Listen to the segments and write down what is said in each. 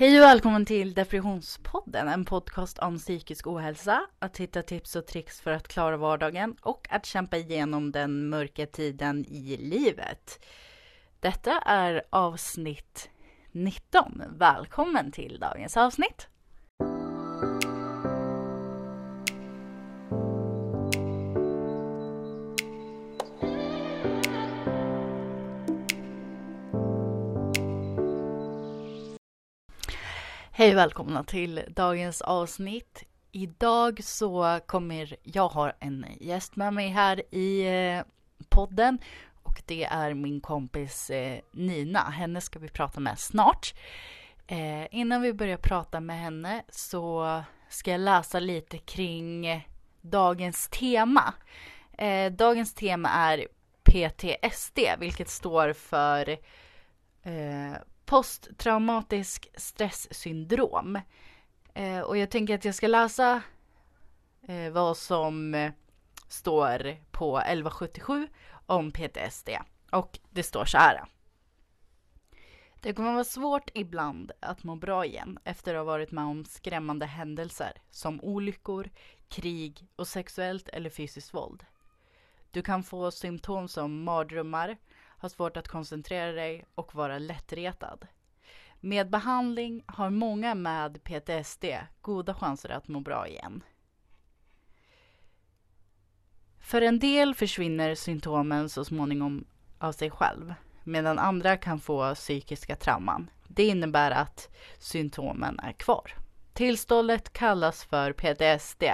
Hej och välkommen till Depressionspodden, en podcast om psykisk ohälsa, att hitta tips och tricks för att klara vardagen och att kämpa igenom den mörka tiden i livet. Detta är avsnitt 19. Välkommen till dagens avsnitt! Hej och välkomna till dagens avsnitt. Idag så kommer jag ha en gäst med mig här i eh, podden och det är min kompis eh, Nina. Henne ska vi prata med snart. Eh, innan vi börjar prata med henne så ska jag läsa lite kring dagens tema. Dagens tema är PTSD, vilket står för posttraumatisk stresssyndrom. Eh, och jag tänker att jag ska läsa eh, vad som eh, står på 1177 om PTSD. Och det står så här. Det kommer vara svårt ibland att må bra igen efter att ha varit med om skrämmande händelser som olyckor, krig och sexuellt eller fysiskt våld. Du kan få symptom som mardrömmar, har svårt att koncentrera dig och vara lättretad. Med behandling har många med PTSD goda chanser att må bra igen. För en del försvinner symptomen så småningom av sig själv, medan andra kan få psykiska trauman. Det innebär att symptomen är kvar. Tillståndet kallas för PTSD,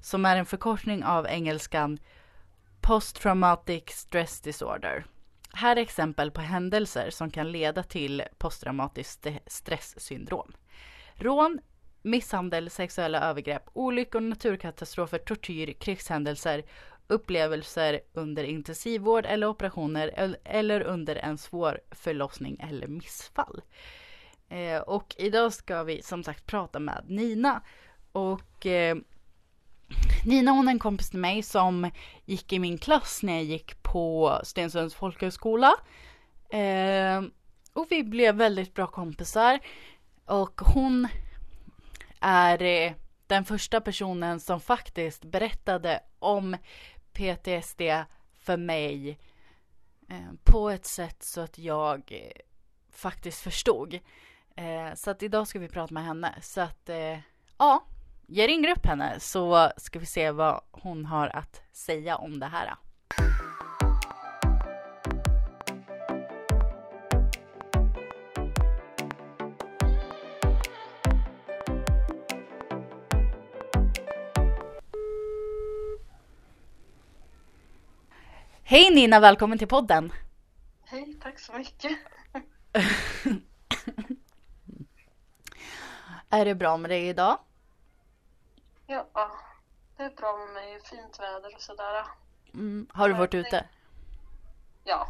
som är en förkortning av engelskan Post Traumatic Stress Disorder här är exempel på händelser som kan leda till posttraumatiskt stresssyndrom. Rån, misshandel, sexuella övergrepp, olyckor, naturkatastrofer, tortyr, krigshändelser, upplevelser under intensivvård eller operationer eller under en svår förlossning eller missfall. Eh, och idag ska vi som sagt prata med Nina. Och eh, Nina hon är en kompis till mig som gick i min klass när jag gick på Stensunds folkhögskola. Eh, och vi blev väldigt bra kompisar. Och hon är eh, den första personen som faktiskt berättade om PTSD för mig eh, på ett sätt så att jag eh, faktiskt förstod. Eh, så att idag ska vi prata med henne. Så att eh, ja, jag ringer upp henne så ska vi se vad hon har att säga om det här. Hej Nina, välkommen till podden. Hej, tack så mycket. är det bra med dig idag? Ja, det är bra med mig. Fint väder och sådär. Mm. Har du varit ute? Ja.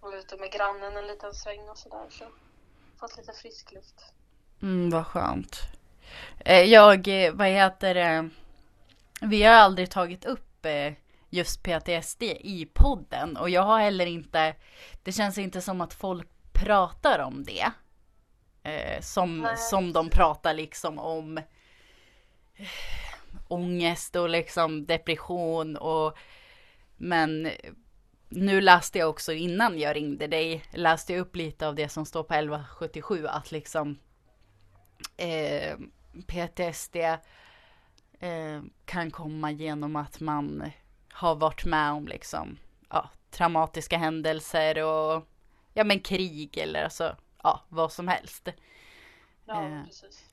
Jag var ute med grannen en liten sväng och sådär så fått lite frisk luft. Mm, vad skönt. Eh, jag, eh, vad heter det? Vi har aldrig tagit upp eh, just PTSD i podden och jag har heller inte, det känns inte som att folk pratar om det. Som, som de pratar liksom om ångest och liksom depression och men nu läste jag också innan jag ringde dig, läste jag upp lite av det som står på 1177 att liksom eh, PTSD eh, kan komma genom att man har varit med om liksom ja, traumatiska händelser och ja men krig eller alltså ja vad som helst. Ja, eh,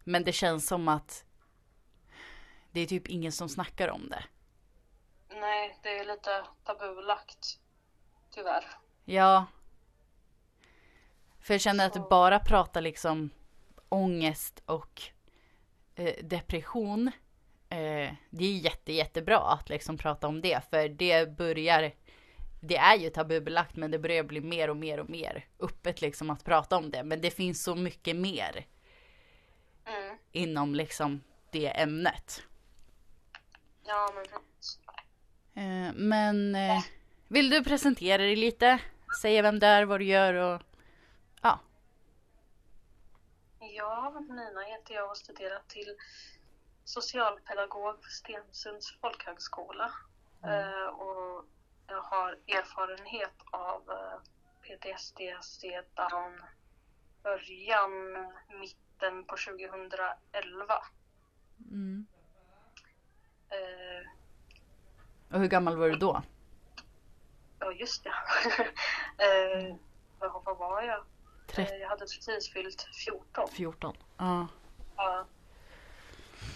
men det känns som att det är typ ingen som snackar om det. Nej, det är lite tabulagt. Tyvärr. Ja. För jag känner Så. att bara prata liksom ångest och eh, depression. Eh, det är jätte, jättebra att liksom prata om det. För det börjar, det är ju tabubelagt men det börjar bli mer och mer och mer öppet liksom att prata om det. Men det finns så mycket mer. Mm. Inom liksom det ämnet. Ja, men precis. Eh, men eh, vill du presentera dig lite? Säga vem du är, vad du gör och ja. Ja, Nina heter jag och studerar till socialpedagog på Stensunds folkhögskola. Eh, och jag har erfarenhet av PTSD sedan början, mitten på 2011. Mm. Eh, Och hur gammal var du då? Ja, just det. eh, vad, vad var jag? Eh, jag hade precis fyllt 14. 14. Ja. Ja.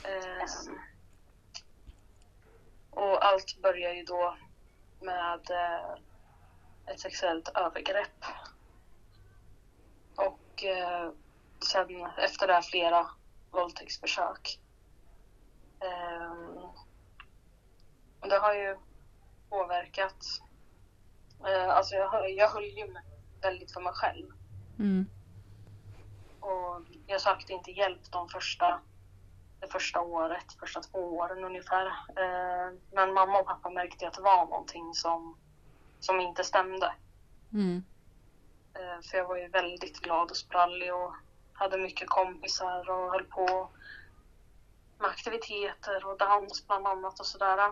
Ehm, och allt börjar ju då med eh, ett sexuellt övergrepp. Och eh, sen efter det här flera våldtäktsförsök. Ehm, och det har ju påverkat. Eh, alltså jag, jag höll ju mig väldigt för mig själv. Mm. Och jag sökte inte hjälp de första, det första året, första två åren ungefär. Eh, men mamma och pappa märkte att det var någonting som, som inte stämde. Mm. Eh, för jag var ju väldigt glad och sprallig och hade mycket kompisar och höll på med aktiviteter och dans bland annat och sådär.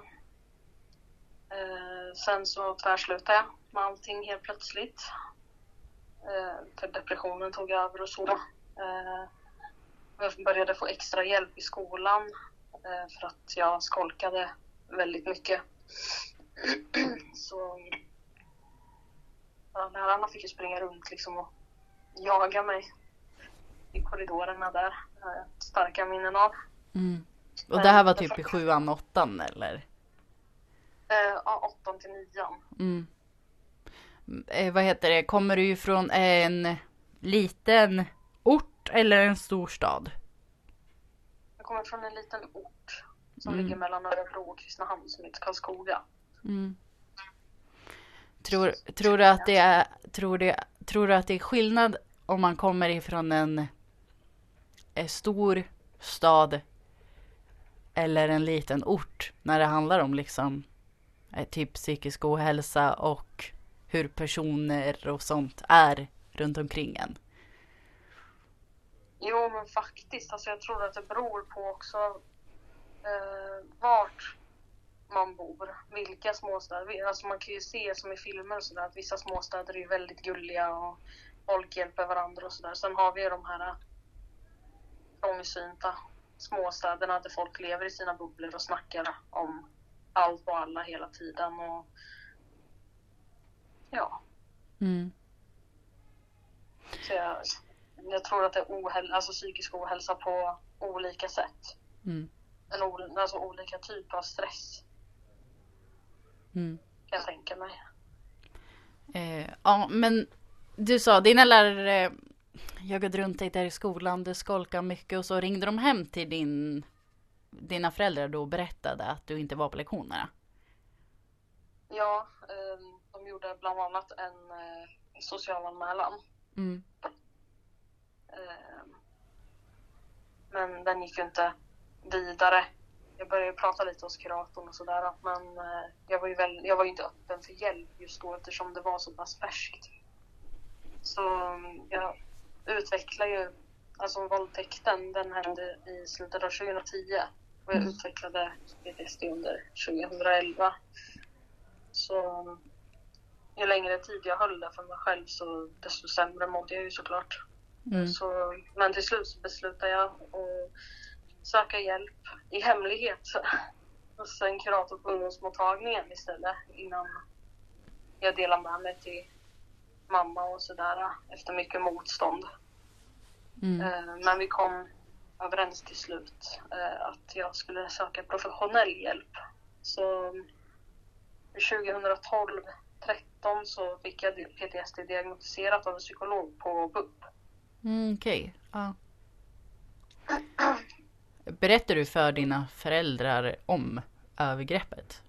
Eh, sen så tvärslutade jag med allting helt plötsligt. Eh, för depressionen tog över och så. Eh, jag började få extra hjälp i skolan för att jag skolkade väldigt mycket. så ja, lärarna fick ju springa runt liksom och jaga mig i korridorerna där. Det har jag starka minnen av. Mm. Och det här var typ i sjuan, åttan eller? Eh, ja, åttan till nian. Mm. Eh, vad heter det? Kommer du ifrån en liten ort eller en stor stad? Jag kommer från en liten ort som Mm. ligger mellan Örebro och Kristinehamn som heter Karlskoga. Mm. Tror, tror, du att det är, tror, det, tror du att det är skillnad om man kommer ifrån en, en stor stad eller en liten ort när det handlar om liksom eh, Eh, typ psykisk ohälsa och hur personer och sånt är runt omkring en? Jo, men faktiskt. Alltså jag tror att det beror på också eh, vart man bor. Vilka småstäder. Alltså man kan ju se som i filmer och sådär att vissa småstäder är väldigt gulliga och folk hjälper varandra och sådär. Sen har vi ju de här eh, trångsynta småstäderna där folk lever i sina bubblor och snackar om allt och alla hela tiden. Och ja, Mm. så jag, jag tror att det är ohäl- alltså psykisk ohälsa på olika sätt. Mm. En alltså olika typer av stress Mm. kan jag tänka mig. Eh, ja, men du sa dina lärare jagade runt dig där i skolan, du skolkade mycket och så ringde de hem till din, dina föräldrar då berättade att du inte var på lektionerna. Ja, eh, de gjorde bland annat en eh, socialanmälan. Mm. Eh, men den gick ju inte vidare. Jag började prata lite hos kuratorn och sådär men eh, jag var ju väl, jag var ju inte öppen för hjälp just då eftersom det var så pass färskt. Så jag utvecklade ju, alltså våldtäkten den hände i slutet av 2010 och jag utvecklade PTSD under 2011. Så ju längre tid jag höll det för mig själv så desto sämre mådde jag ju såklart. Mm. Så, men till slut så beslutade jag att söka hjälp i hemlighet hos en kurator på ungdomsmottagningen istället innan jag delade med mig till mamma och sådär efter mycket motstånd. Mm. Eh, Men vi kom överens till slut eh, att jag skulle söka professionell hjälp. Så 2012 13 så fick jag PTSD diagnostiserat av en psykolog på BUP. Mm, Okej, ja. Berättar du för dina föräldrar om övergreppet?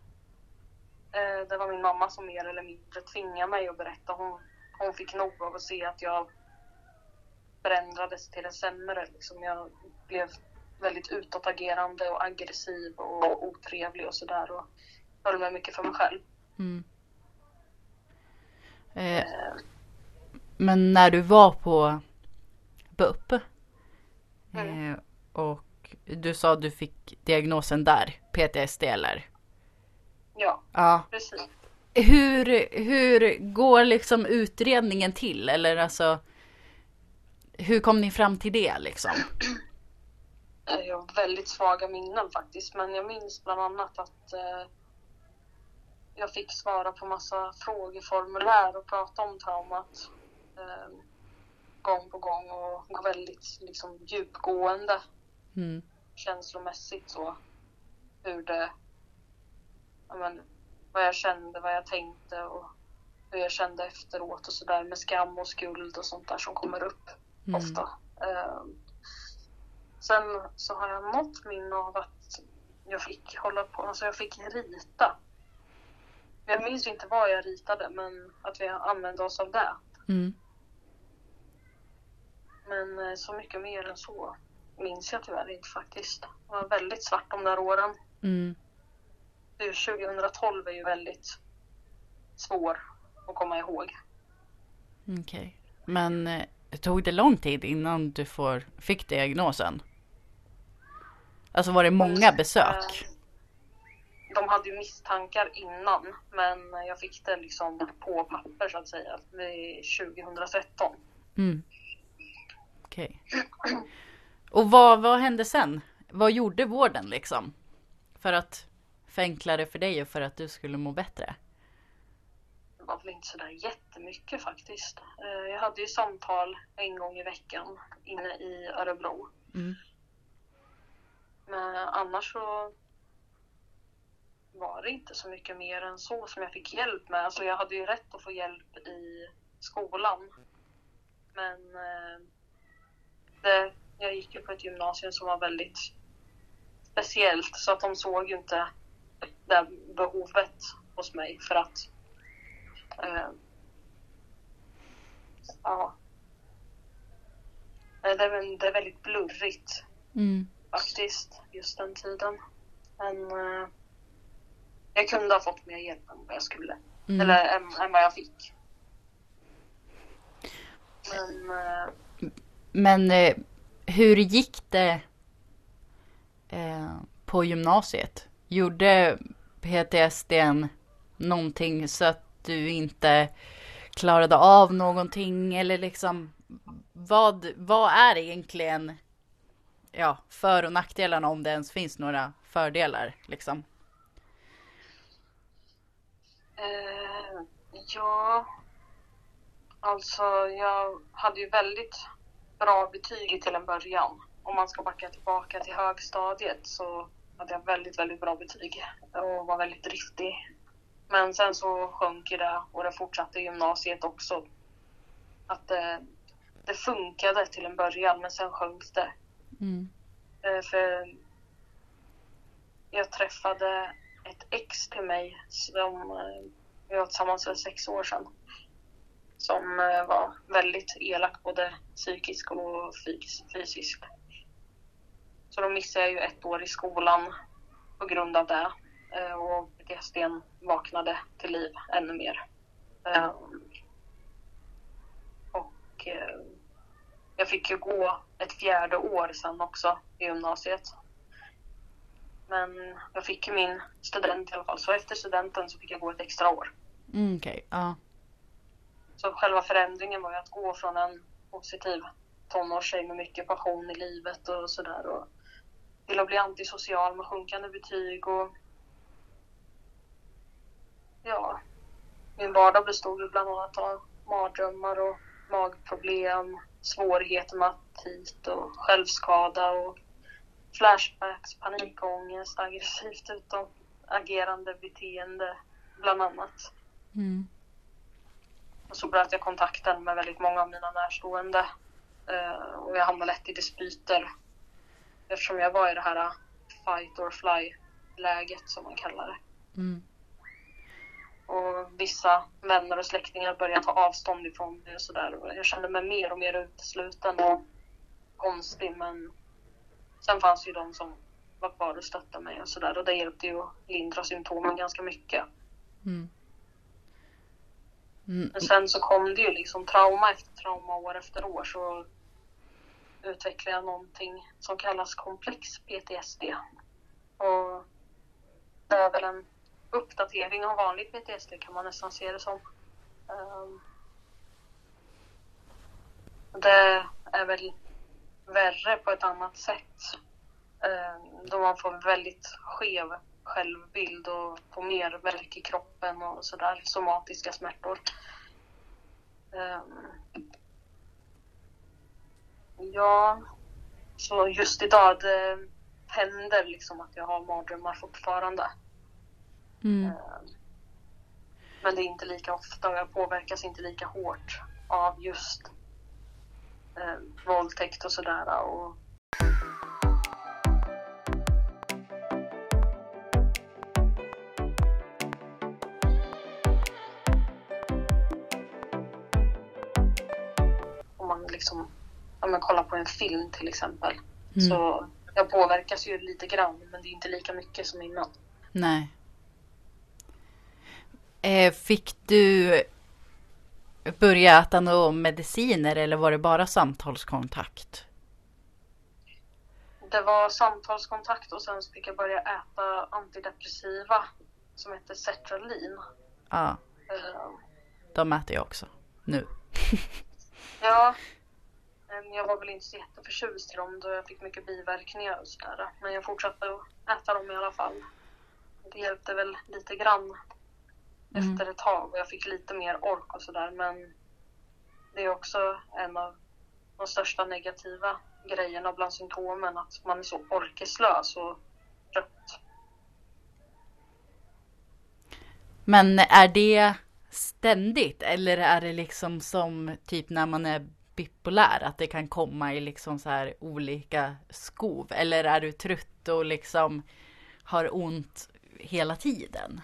Eh, Det var min mamma som mer eller mindre tvingade mig att berätta. Hon, hon fick nog av att se att jag förändrades till det sämre. Liksom jag blev väldigt utåtagerande och aggressiv och otrevlig och sådär. Och höll mig mycket för mig själv. Mm. Eh, Eh, men när du var på BUP, Mm. Eh, och du sa att du fick diagnosen där, PTSD eller? Ja, Ja. precis. Hur, hur går liksom utredningen till? Eller alltså, hur kom ni fram till det liksom? Jag har väldigt svaga minnen faktiskt, men jag minns bland annat att eh, jag fick svara på massa frågeformulär och prata om traumat eh, gång på gång och väldigt liksom, djupgående Mm. känslomässigt så. Hur det, ja, men, vad jag kände, vad jag tänkte och hur jag kände efteråt och sådär med skam och skuld och sånt där som kommer upp Mm. ofta. Ehm, sen så har jag något minne av att jag fick hålla på, alltså jag fick rita. Jag minns inte vad jag ritade men att vi använde oss av det. Mm. Men eh, så mycket mer än så minns jag tyvärr inte faktiskt. Det var väldigt svart de där åren. Mm. Det är ju 2012 är ju väldigt svår att komma ihåg. Okej. Men eh, tog det lång tid innan du får, fick diagnosen? Alltså var det många besök? De hade ju misstankar innan men jag fick det liksom på papper så att säga vid 2013. Mm. Okej. Och vad, vad hände sen? Vad gjorde vården liksom? För att förenkla det för dig och för att du skulle må bättre? Väl inte sådär jättemycket faktiskt. Eh, Jag hade ju samtal en gång i veckan inne i Örebro. Mm. Men annars så var det inte så mycket mer än så som jag fick hjälp med. Alltså jag hade ju rätt att få hjälp i skolan. Men eh, det, jag gick ju på ett gymnasium som var väldigt speciellt så att de såg ju inte det behovet hos mig för att ja Nej, det är, det är väldigt blurrigt Mm. faktiskt just den tiden. Men eh, jag kunde ha fått mer hjälp än vad jag skulle. Mm. Eller än, än vad jag fick. Men eh, Men eh, hur gick det på gymnasiet? Gjorde PTSD någonting så att du inte klarade av någonting eller liksom vad, vad är egentligen ja, för och nackdelarna om det ens finns några fördelar liksom? Uh, ja, alltså jag hade ju väldigt bra betyg till en början. Om man ska backa tillbaka till högstadiet så hade jag väldigt, väldigt bra betyg och var väldigt driftig. Men sen så sjönk ju det och det fortsatte gymnasiet också. Att det, det funkade till en början men sen sjönk det. Mm. Eh, För jag träffade ett ex till mig som eh, vi var tillsammans för sex år sedan. Som eh, var väldigt elak både psykiskt och fys- fysiskt. Så då missade jag ju ett år i skolan på grund av det. Eh, Och PTSDn vaknade till liv ännu mer. Eh, Och eh, jag fick ju gå ett fjärde år sen också i gymnasiet. Men jag fick ju min student i alla fall. Så efter studenten så fick jag gå ett extra år. Mm, Okej, ja. Så själva förändringen var ju att gå från en positiv tonårstjej med mycket passion i livet och sådär och till att bli antisocial med sjunkande betyg och ja, min vardag bestod bland annat av mardrömmar och magproblem, svårigheter med aptit och självskada och flashbacks, panikångest, aggressivt utagerande beteende bland annat. Mm. Och så bröt jag kontakten med väldigt många av mina närstående. Eh, och jag hamnade lätt i dispyter. Eftersom jag var i det här fight or fly läget som man kallar det. Mm. Och vissa vänner och släktingar började ta avstånd ifrån mig och sådär. Jag kände mig mer och mer utesluten och konstig men sen fanns ju de som var kvar och stöttade mig och sådär och det hjälpte ju att lindra symptomen ganska mycket. Mm. Mm. Men sen så kom det ju liksom trauma efter trauma år efter år så utvecklade jag någonting som kallas komplex PTSD. Och det är väl en uppdatering av vanlig PTSD kan man nästan se det som. Um, det är väl värre på ett annat sätt. Um, då man får väldigt skev självbild och får mer värk i kroppen och sådär, somatiska smärtor. Um, ja, så just idag det händer liksom att jag har mardrömmar fortfarande. Mm. Um, men det är inte lika ofta och jag påverkas inte lika hårt av just eh, våldtäkt och sådär. Och... Om man liksom om man kollar på en film till exempel. Mm. Så jag påverkas ju lite grann men det är inte lika mycket som innan. Nej. Eh, fick du börja äta några mediciner eller var det bara samtalskontakt? Det var samtalskontakt och sen fick jag börja äta antidepressiva som heter Sertralin. Ja. Uh, De äter jag också nu. ja. Jag var väl inte så jätteförtjust i dem då jag fick mycket biverkningar och sådär. Men jag fortsatte att äta dem i alla fall. Det hjälpte väl lite grann mm. efter ett tag och jag fick lite mer ork och sådär men det är också en av de största negativa grejerna bland symptomen att man är så orkeslös och trött. Men är det ständigt eller är det liksom som typ när man är bipolär att det kan komma i liksom så här olika skov eller är du trött och liksom har ont hela tiden?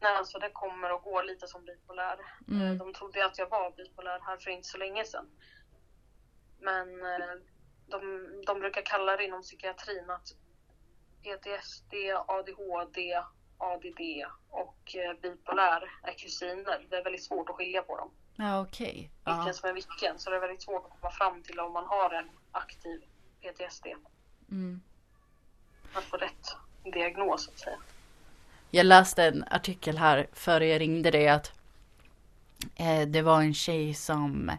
Nej, alltså det kommer och går lite som bipolär. Mm. Eh, de trodde att jag var bipolär här för inte så länge sedan. Men eh, de, de brukar kalla det inom psykiatrin att PTSD, ADHD, ADD och eh, bipolär är kusiner. Det är väldigt svårt att skilja på dem. Ja, okej. Okay. Vilken som är vilken. Så det är väldigt svårt att komma fram till om man har en aktiv PTSD. Mm. Att få rätt diagnos, så att säga. Jag läste en artikel här före jag ringde dig att eh, det var en tjej som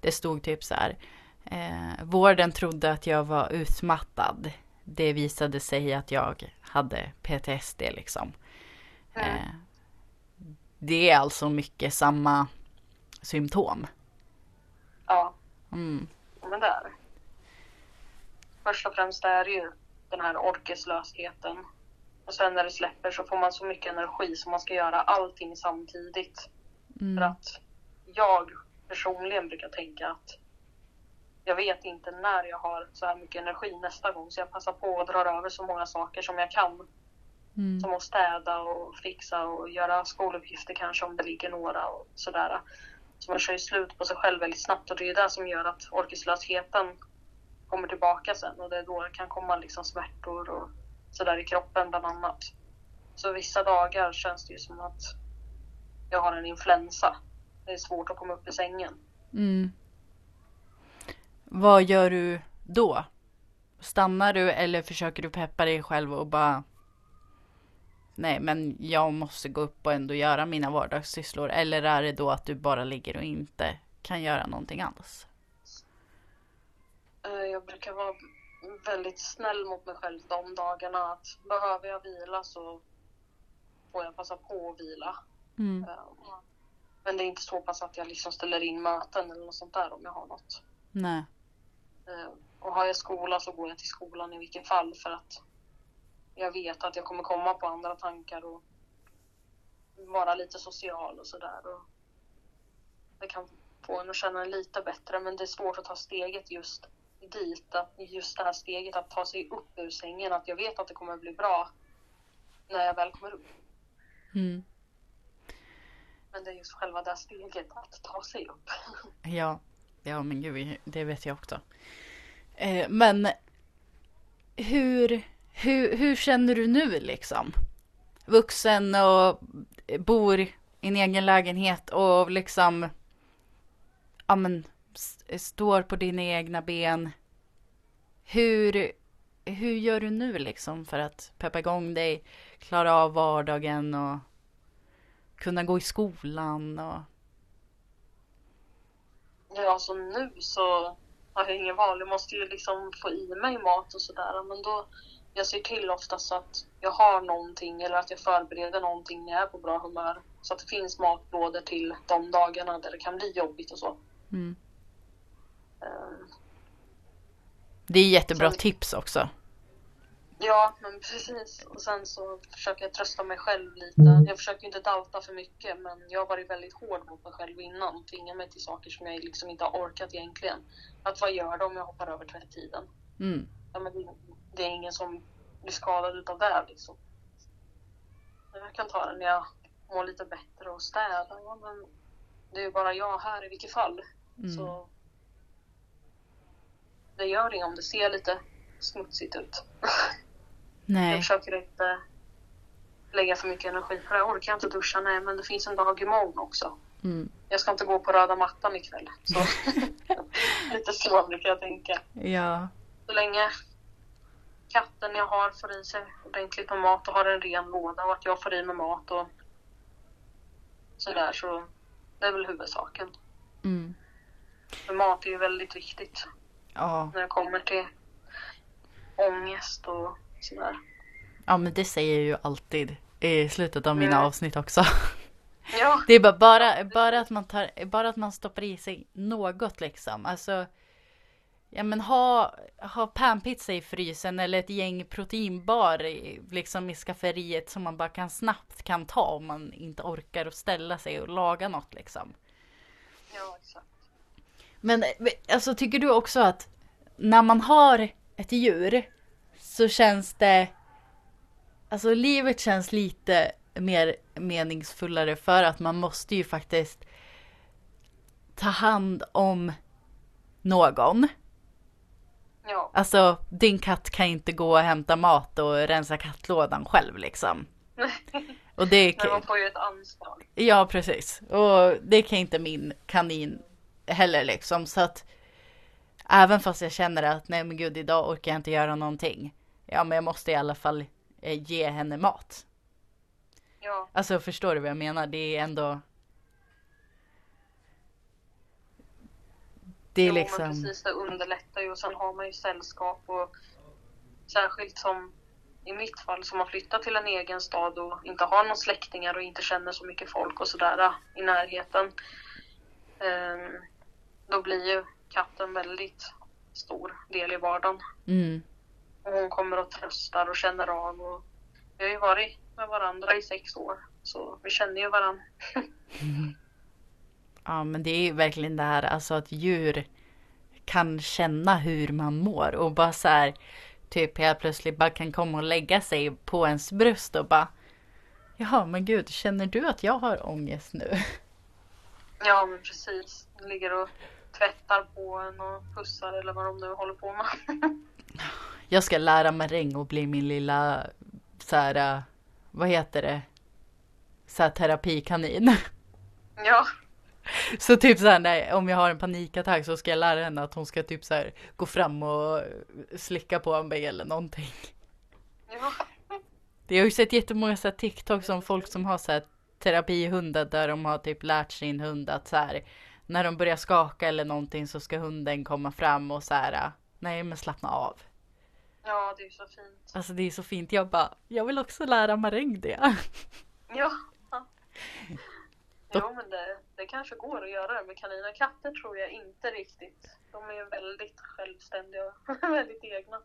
det stod typ så här. Eh, vården trodde att jag var utmattad. Det visade sig att jag hade PTSD liksom. Mm. Eh, det är alltså mycket samma symptom. Ja. Mm. Men det är det. Först och främst är det ju den här orkeslösheten och sen när det släpper så får man så mycket energi så man ska göra allting samtidigt. Mm. För att jag personligen brukar tänka att jag vet inte när jag har så här mycket energi nästa gång så jag passar på och drar över så många saker som jag kan. Mm. Som att städa och fixa och göra skoluppgifter kanske om det ligger några och sådär. Så man kör ju slut på sig själv väldigt snabbt och det är det som gör att orkeslösheten kommer tillbaka sen och det är då det kan komma liksom smärtor och sådär i kroppen bland annat. Så vissa dagar känns det ju som att jag har en influensa. Det är svårt att komma upp i sängen. Mm. Vad gör du då? Stannar du eller försöker du peppa dig själv och bara Nej men jag måste gå upp och ändå göra mina vardagssysslor. Eller är det då att du bara ligger och inte kan göra någonting alls? Eh, jag brukar vara väldigt snäll mot mig själv de dagarna att behöver jag vila så får jag passa på att vila. Mm. Um, men det är inte så pass att jag liksom ställer in möten eller något sånt där om jag har något. Nej. Um, och har jag skola så går jag till skolan i vilket fall för att jag vet att jag kommer komma på andra tankar och vara lite social och sådär. Det kan få en att känna lite bättre men det är svårt att ta steget just dit, att just det här steget att ta sig upp ur sängen, att jag vet att det kommer bli bra när jag väl kommer upp. Mm. Men det är just själva det steget att ta sig upp. Ja, ja men gud, det vet jag också. Eh, men hur, hur, hur känner du nu liksom? Vuxen och bor i en egen lägenhet och liksom, ja men står på dina egna ben. Hur, hur gör du nu liksom för att peppa igång dig, klara av vardagen och kunna gå i skolan och Ja, alltså nu så har jag ingen val. Jag måste ju liksom få i mig mat och sådär. Men då, jag ser till oftast att jag har någonting eller att jag förbereder någonting när jag är på bra humör. Så att det finns matlådor till de dagarna där det kan bli jobbigt och så. mm. Det är jättebra Så- tips också. Ja, men precis. Och sen så försöker jag trösta mig själv lite. Jag försöker inte dalta för mycket, men jag har varit väldigt hård mot mig själv innan och tvingat mig till saker som jag liksom inte har orkat egentligen. Att vad gör det om jag hoppar över tvättiden? Mm. Ja, men det, det är ingen som blir skadad utav det liksom. Jag kan ta det när jag mår lite bättre och städa. Ja, men det är ju bara jag här i vilket fall. Mm. Så det gör inget om det ser lite smutsigt ut. Jag Nej. försöker inte lägga för mycket energi på det. Jag orkar inte duscha, nej, men det finns en dag imorgon också. Mm. Jag ska inte gå på röda mattan ikväll. Så lite så brukar jag tänka. Ja. Så länge katten jag har får i sig ordentligt med mat och har en ren låda och att jag får i mig mat och sådär så det är väl huvudsaken. Mm. För mat är ju väldigt viktigt Ja. när det kommer till ångest och sådär. ja, men det säger jag ju alltid i slutet av mina Mm. avsnitt också. Ja, Det är bara, bara, bara, att man tar, bara att man stoppar i sig något liksom. Alltså, ja men ha, ha panpizza i frysen eller ett gäng proteinbar i, liksom i skafferiet som man bara kan snabbt kan ta om man inte orkar att ställa sig och laga något liksom. ja exakt. Men eh, alltså tycker du också att när man har ett djur så känns det Alltså livet känns lite mer meningsfullare för att man måste ju faktiskt ta hand om någon. Ja, Alltså din katt kan inte gå och hämta mat och rensa kattlådan själv liksom. Och det men man får ju ett ansvar. ja precis. Och det kan inte min kanin heller liksom. Så att även fast jag känner att nej men gud idag orkar jag inte göra någonting. Ja men jag måste i alla fall eh, ge henne mat. Ja, Alltså förstår du vad jag menar? Det är ändå... Det är jo, men liksom... precis det underlättar ju och sen har man ju sällskap och särskilt som i mitt fall som har flyttat till en egen stad och inte har några släktingar och inte känner så mycket folk och sådär äh, i närheten. Ehm, då blir ju katten väldigt stor del i vardagen. Mm. Och hon kommer och tröstar och känner av. Och vi har ju varit med varandra i sex år. Så vi känner ju varandra. Ja men det är ju verkligen det här alltså att djur kan känna hur man mår och bara så här typ helt plötsligt bara kan komma och lägga sig på ens bröst och bara Jaha men gud känner du att jag har ångest nu? Ja men precis. De ligger och tvättar på en och pussar eller vad de nu håller på med. Jag ska lära Maräng och bli min lilla så här äh, vad heter det? Så här terapikanin. ja, Så typ så här, nej, om jag har en panikattack så ska jag lära henne att hon ska typ så här gå fram och slicka på mig eller någonting. ja, Jag har ju sett jättemånga så här TikToks om folk som har så här terapihundar där de har typ lärt sin hund att så här när de börjar skaka eller någonting så ska hunden komma fram och så här nej men slappna av. ja det är så fint. Alltså det är så fint. Jag bara, jag vill också lära Maräng det. Ja. Jo men det, det kanske går att göra det med kaniner. Katter tror jag inte riktigt. De är väldigt självständiga och väldigt egna.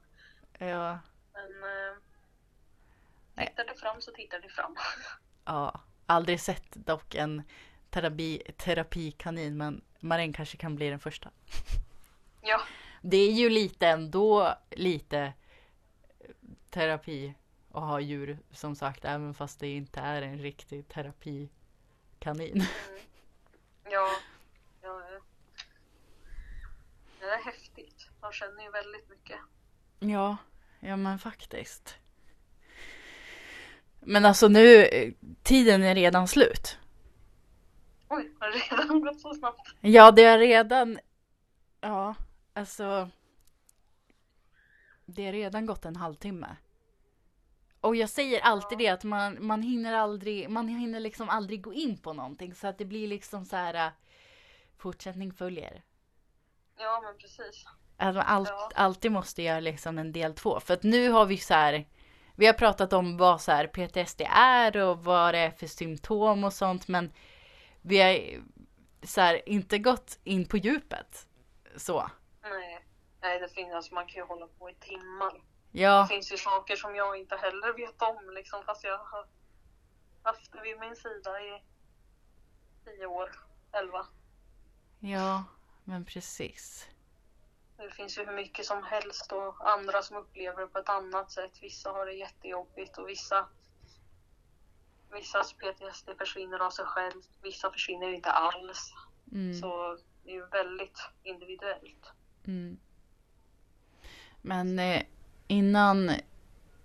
Ja, Men eh, tittar det fram så tittar det fram. ja. Aldrig sett dock en terapi, terapikanin men Maräng kanske kan bli den första. Ja, Det är ju lite ändå lite terapi att ha djur som sagt även fast det inte är en riktig terapikanin. ja, ja. ja. Det är häftigt. De känner ju väldigt mycket. Ja, ja men faktiskt. Men alltså nu, eh, tiden är redan slut. Oj, har det redan gått så snabbt? Ja, det har redan Ja, alltså. Det har redan gått en halvtimme. Och jag säger alltid det att man, man hinner aldrig, man hinner liksom aldrig gå in på någonting så att det blir liksom så här äh, fortsättning följer. Ja, men precis. Att man allt, Ja. alltid måste göra liksom en del två. För att nu har vi så här, vi har pratat om vad så här PTSD är och vad det är för symptom och sånt men vi har så här, inte gått in på djupet. Så. Nej, nej det finns, alltså man kan ju hålla på i timmar. Ja, Det finns ju saker som jag inte heller vet om liksom, fast jag har haft det vid min sida i tio år, elva. ja, men precis. Det finns ju hur mycket som helst och andra som upplever det på ett annat sätt. Vissa har det jättejobbigt och vissa Vissas PTSD försvinner av sig själv, vissa försvinner inte alls. Mm, Så det är ju väldigt individuellt. mm. Men eh, innan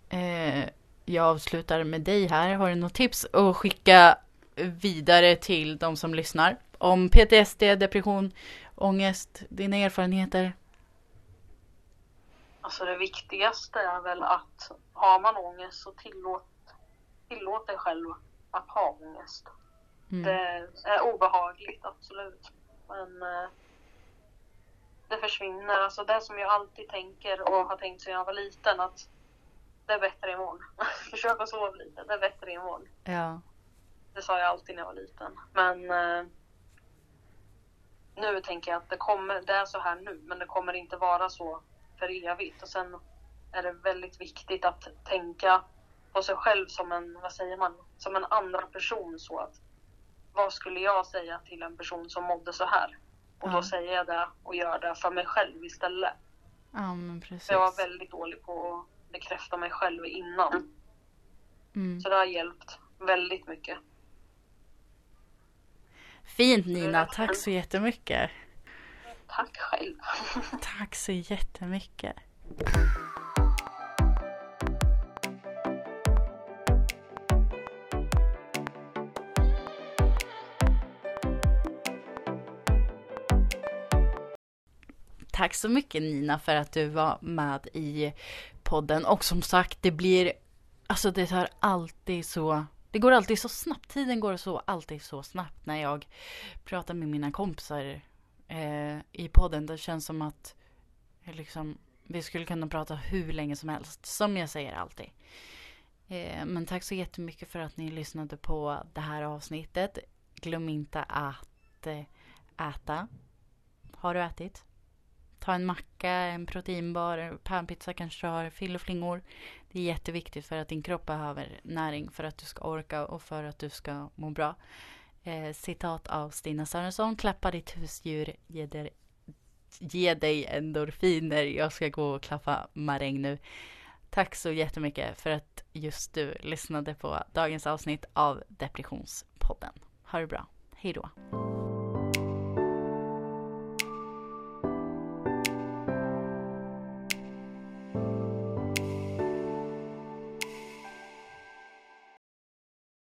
eh, jag avslutar med dig här, har du något tips att skicka vidare till de som lyssnar? Om PTSD, depression, ångest, dina erfarenheter? Alltså det viktigaste är väl att har man ångest så tillåt, tillåt dig själv att ha ångest. Mm. Det är obehagligt, absolut. Men eh, det försvinner. Alltså det som jag alltid tänker och har tänkt sedan jag var liten att det är bättre imorgon. Försök att sova lite, det är bättre imorgon. Ja. Det sa jag alltid när jag var liten. Men eh, nu tänker jag att det, kommer, det är så här nu, men det kommer inte vara så för evigt. Och sen är det väldigt viktigt att tänka på sig själv som en, vad säger man, som en andra person. Så att, vad skulle jag säga till en person som mådde så här? Och Ja. då säger jag det och gör det för mig själv istället. Ja, men precis. Jag var väldigt dålig på att bekräfta mig själv innan. Mm. Så det har hjälpt väldigt mycket. Fint Nina, tack så jättemycket. Tack själv. Tack så jättemycket. Tack så mycket Nina för att du var med i podden. Och som sagt, det blir... Alltså det tar alltid så... Det går alltid så snabbt. Tiden går så alltid så snabbt när jag pratar med mina kompisar eh, i podden. Det känns som att eh, liksom, vi skulle kunna prata hur länge som helst. Som jag säger alltid. Eh, men tack så jättemycket för att ni lyssnade på det här avsnittet. Glöm inte att eh, äta. Har du ätit? Ta en macka, en proteinbar, panpizza kanske du har, fill och flingor. Det är jätteviktigt för att din kropp behöver näring för att du ska orka och för att du ska må bra. Eh, citat av Stina Sörensson. Klappa ditt husdjur, ge, der, ge dig endorfiner. Jag ska gå och klappa maräng nu. Tack så jättemycket för att just du lyssnade på dagens avsnitt av Depressionspodden. Ha det bra. Hej då.